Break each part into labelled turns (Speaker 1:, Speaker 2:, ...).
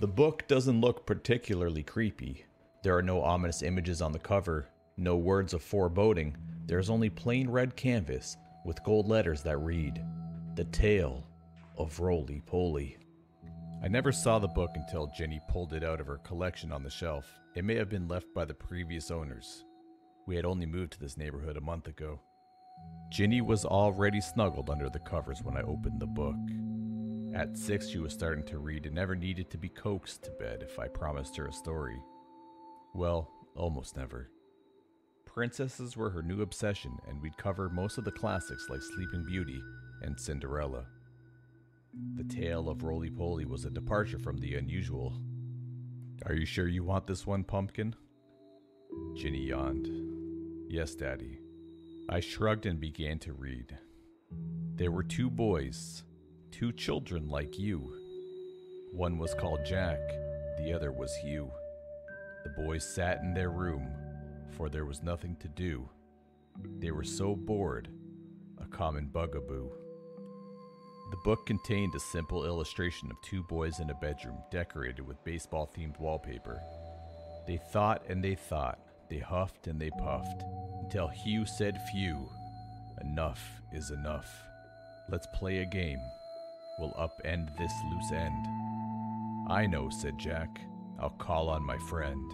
Speaker 1: The book doesn't look particularly creepy. There are no ominous images on the cover, no words of foreboding. There's only plain red canvas with gold letters that read, The Tale of Roly Poly. I never saw the book until Jenny pulled it out of her collection on the shelf. It may have been left by the previous owners. We had only moved to this neighborhood a month ago. Ginny was already snuggled under the covers when I opened the book. At six, she was starting to read and never needed to be coaxed to bed if I promised her a story. Well, almost never. Princesses were her new obsession, and we'd cover most of the classics like Sleeping Beauty and Cinderella. The tale of Roly Poly was a departure from the unusual. Are you sure you want this one, Pumpkin? Ginny yawned. Yes, Daddy. I shrugged and began to read. There were two boys, two children like you. One was called Jack, the other was Hugh. The boys sat in their room, for there was nothing to do. They were so bored, a common bugaboo. The book contained a simple illustration of two boys in a bedroom decorated with baseball themed wallpaper. They thought and they thought, they huffed and they puffed, until Hugh said, Phew, enough is enough. Let's play a game. We'll upend this loose end. I know, said Jack. I'll call on my friend.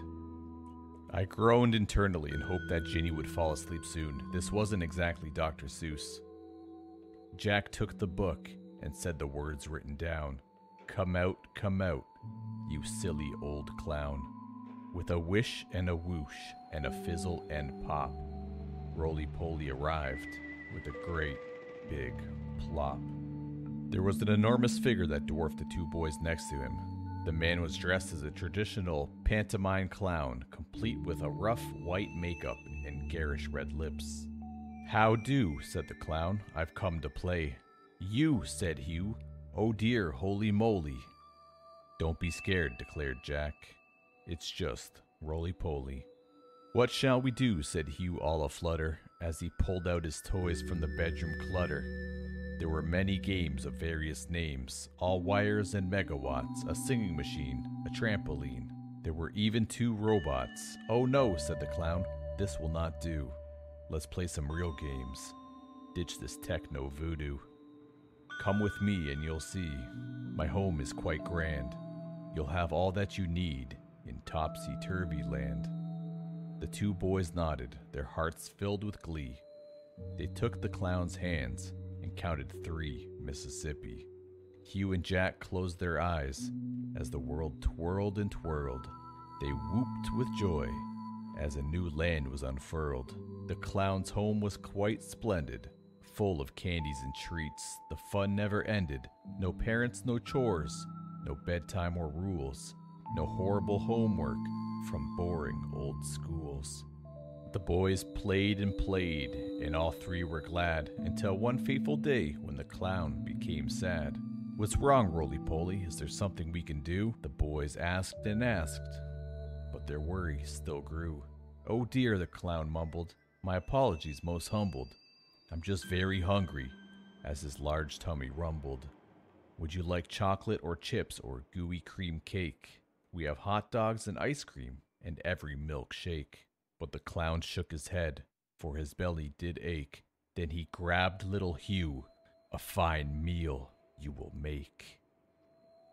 Speaker 1: I groaned internally and hoped that Ginny would fall asleep soon. This wasn't exactly Dr. Seuss. Jack took the book and said the words written down Come out, come out, you silly old clown. With a wish and a whoosh and a fizzle and pop, Roly Poly arrived with a great big plop. There was an enormous figure that dwarfed the two boys next to him. The man was dressed as a traditional pantomime clown, complete with a rough white makeup and garish red lips. How do, said the clown. I've come to play. You, said Hugh. Oh dear, holy moly. Don't be scared, declared Jack. It's just roly poly. What shall we do? said Hugh all aflutter as he pulled out his toys from the bedroom clutter. There were many games of various names, all wires and megawatts, a singing machine, a trampoline. There were even two robots. Oh no, said the clown, this will not do. Let's play some real games. Ditch this techno voodoo. Come with me and you'll see. My home is quite grand. You'll have all that you need in topsy turvy land. The two boys nodded, their hearts filled with glee. They took the clown's hands and counted three Mississippi. Hugh and Jack closed their eyes as the world twirled and twirled. They whooped with joy as a new land was unfurled. The clown's home was quite splendid, full of candies and treats. The fun never ended. No parents, no chores, no bedtime or rules, no horrible homework from boring old schools. The boys played and played, and all three were glad until one fateful day when the clown became sad. What's wrong, Roly Poly? Is there something we can do? The boys asked and asked, but their worry still grew. Oh dear, the clown mumbled. My apologies, most humbled. I'm just very hungry, as his large tummy rumbled. Would you like chocolate or chips or gooey cream cake? We have hot dogs and ice cream and every milkshake. But the clown shook his head, for his belly did ache. Then he grabbed little Hugh. A fine meal you will make.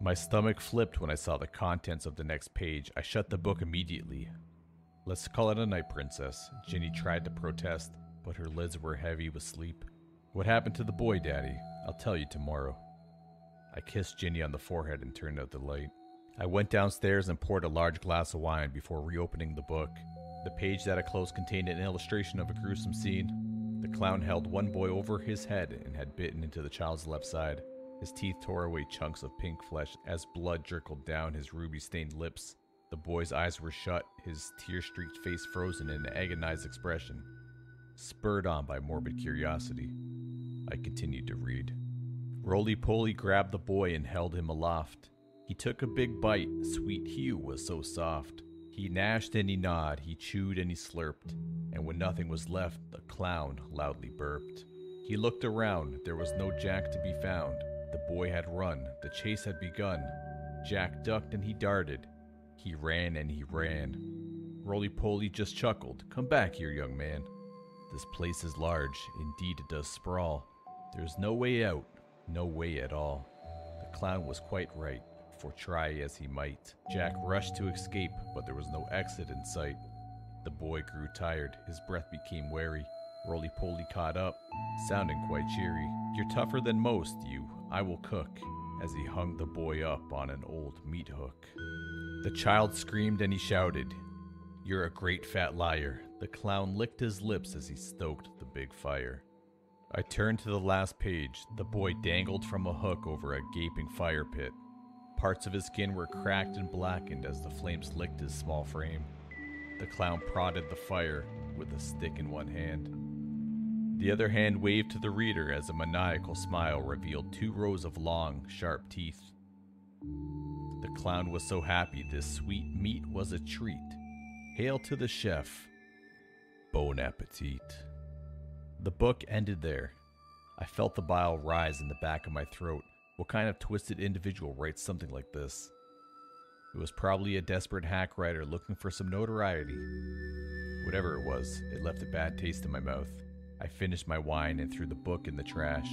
Speaker 1: My stomach flipped when I saw the contents of the next page. I shut the book immediately. Let's call it a night, Princess. Ginny tried to protest, but her lids were heavy with sleep. What happened to the boy, Daddy? I'll tell you tomorrow. I kissed Ginny on the forehead and turned out the light. I went downstairs and poured a large glass of wine before reopening the book. The page that I closed contained an illustration of a gruesome scene. The clown held one boy over his head and had bitten into the child's left side. His teeth tore away chunks of pink flesh as blood trickled down his ruby stained lips. The boy's eyes were shut, his tear streaked face frozen in an agonized expression. Spurred on by morbid curiosity, I continued to read. Roly Poly grabbed the boy and held him aloft. He took a big bite, sweet Hugh was so soft. He gnashed and he gnawed, he chewed and he slurped, and when nothing was left, the clown loudly burped. He looked around, there was no Jack to be found. The boy had run, the chase had begun. Jack ducked and he darted. He ran and he ran. Roly Poly just chuckled. Come back here, young man. This place is large. Indeed, it does sprawl. There's no way out. No way at all. The clown was quite right, for try as he might. Jack rushed to escape, but there was no exit in sight. The boy grew tired. His breath became wary. Roly Poly caught up, sounding quite cheery. You're tougher than most, you. I will cook. As he hung the boy up on an old meat hook. The child screamed and he shouted, You're a great fat liar. The clown licked his lips as he stoked the big fire. I turned to the last page. The boy dangled from a hook over a gaping fire pit. Parts of his skin were cracked and blackened as the flames licked his small frame. The clown prodded the fire with a stick in one hand. The other hand waved to the reader as a maniacal smile revealed two rows of long, sharp teeth. The clown was so happy this sweet meat was a treat. Hail to the chef. Bon appetit. The book ended there. I felt the bile rise in the back of my throat. What kind of twisted individual writes something like this? It was probably a desperate hack writer looking for some notoriety. Whatever it was, it left a bad taste in my mouth. I finished my wine and threw the book in the trash.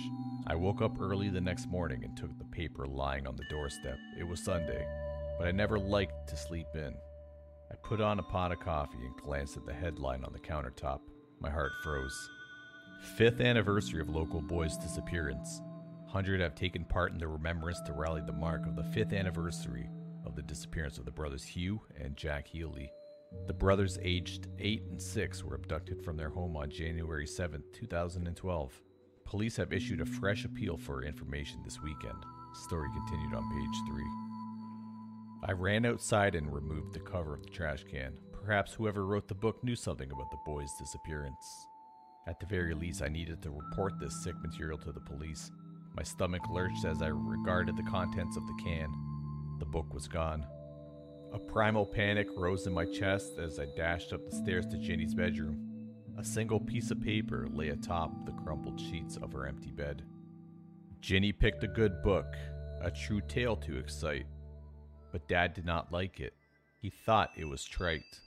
Speaker 1: I woke up early the next morning and took the paper lying on the doorstep. It was Sunday, but I never liked to sleep in. I put on a pot of coffee and glanced at the headline on the countertop. My heart froze. Fifth anniversary of local boy's disappearance. Hundred have taken part in the remembrance to rally the mark of the fifth anniversary of the disappearance of the brothers Hugh and Jack Healy. The brothers, aged 8 and 6, were abducted from their home on January 7, 2012. Police have issued a fresh appeal for information this weekend. Story continued on page 3. I ran outside and removed the cover of the trash can. Perhaps whoever wrote the book knew something about the boy's disappearance. At the very least, I needed to report this sick material to the police. My stomach lurched as I regarded the contents of the can. The book was gone. A primal panic rose in my chest as I dashed up the stairs to Ginny's bedroom. A single piece of paper lay atop the crumpled sheets of her empty bed. Ginny picked a good book, a true tale to excite. But Dad did not like it. He thought it was trite.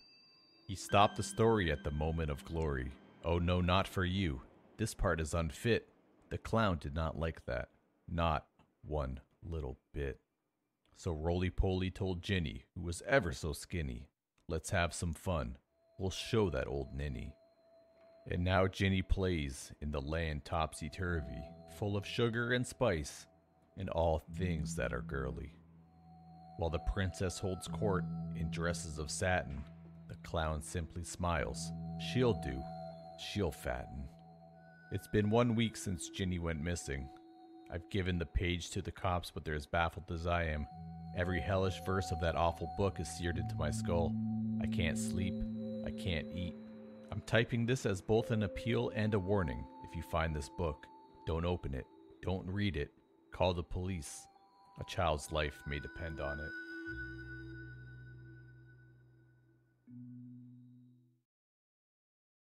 Speaker 1: He stopped the story at the moment of glory. Oh no, not for you. This part is unfit. The clown did not like that. Not one little bit. So Roly Poly told Ginny, who was ever so skinny, Let's have some fun. We'll show that old ninny. And now Ginny plays in the land topsy turvy, full of sugar and spice, and all things that are girly. While the princess holds court in dresses of satin, the clown simply smiles. She'll do. She'll fatten. It's been one week since Ginny went missing. I've given the page to the cops, but they're as baffled as I am. Every hellish verse of that awful book is seared into my skull. I can't sleep. I can't eat. I'm typing this as both an appeal and a warning. If you find this book, don't open it. Don't read it. Call the police. A child's life may depend on it.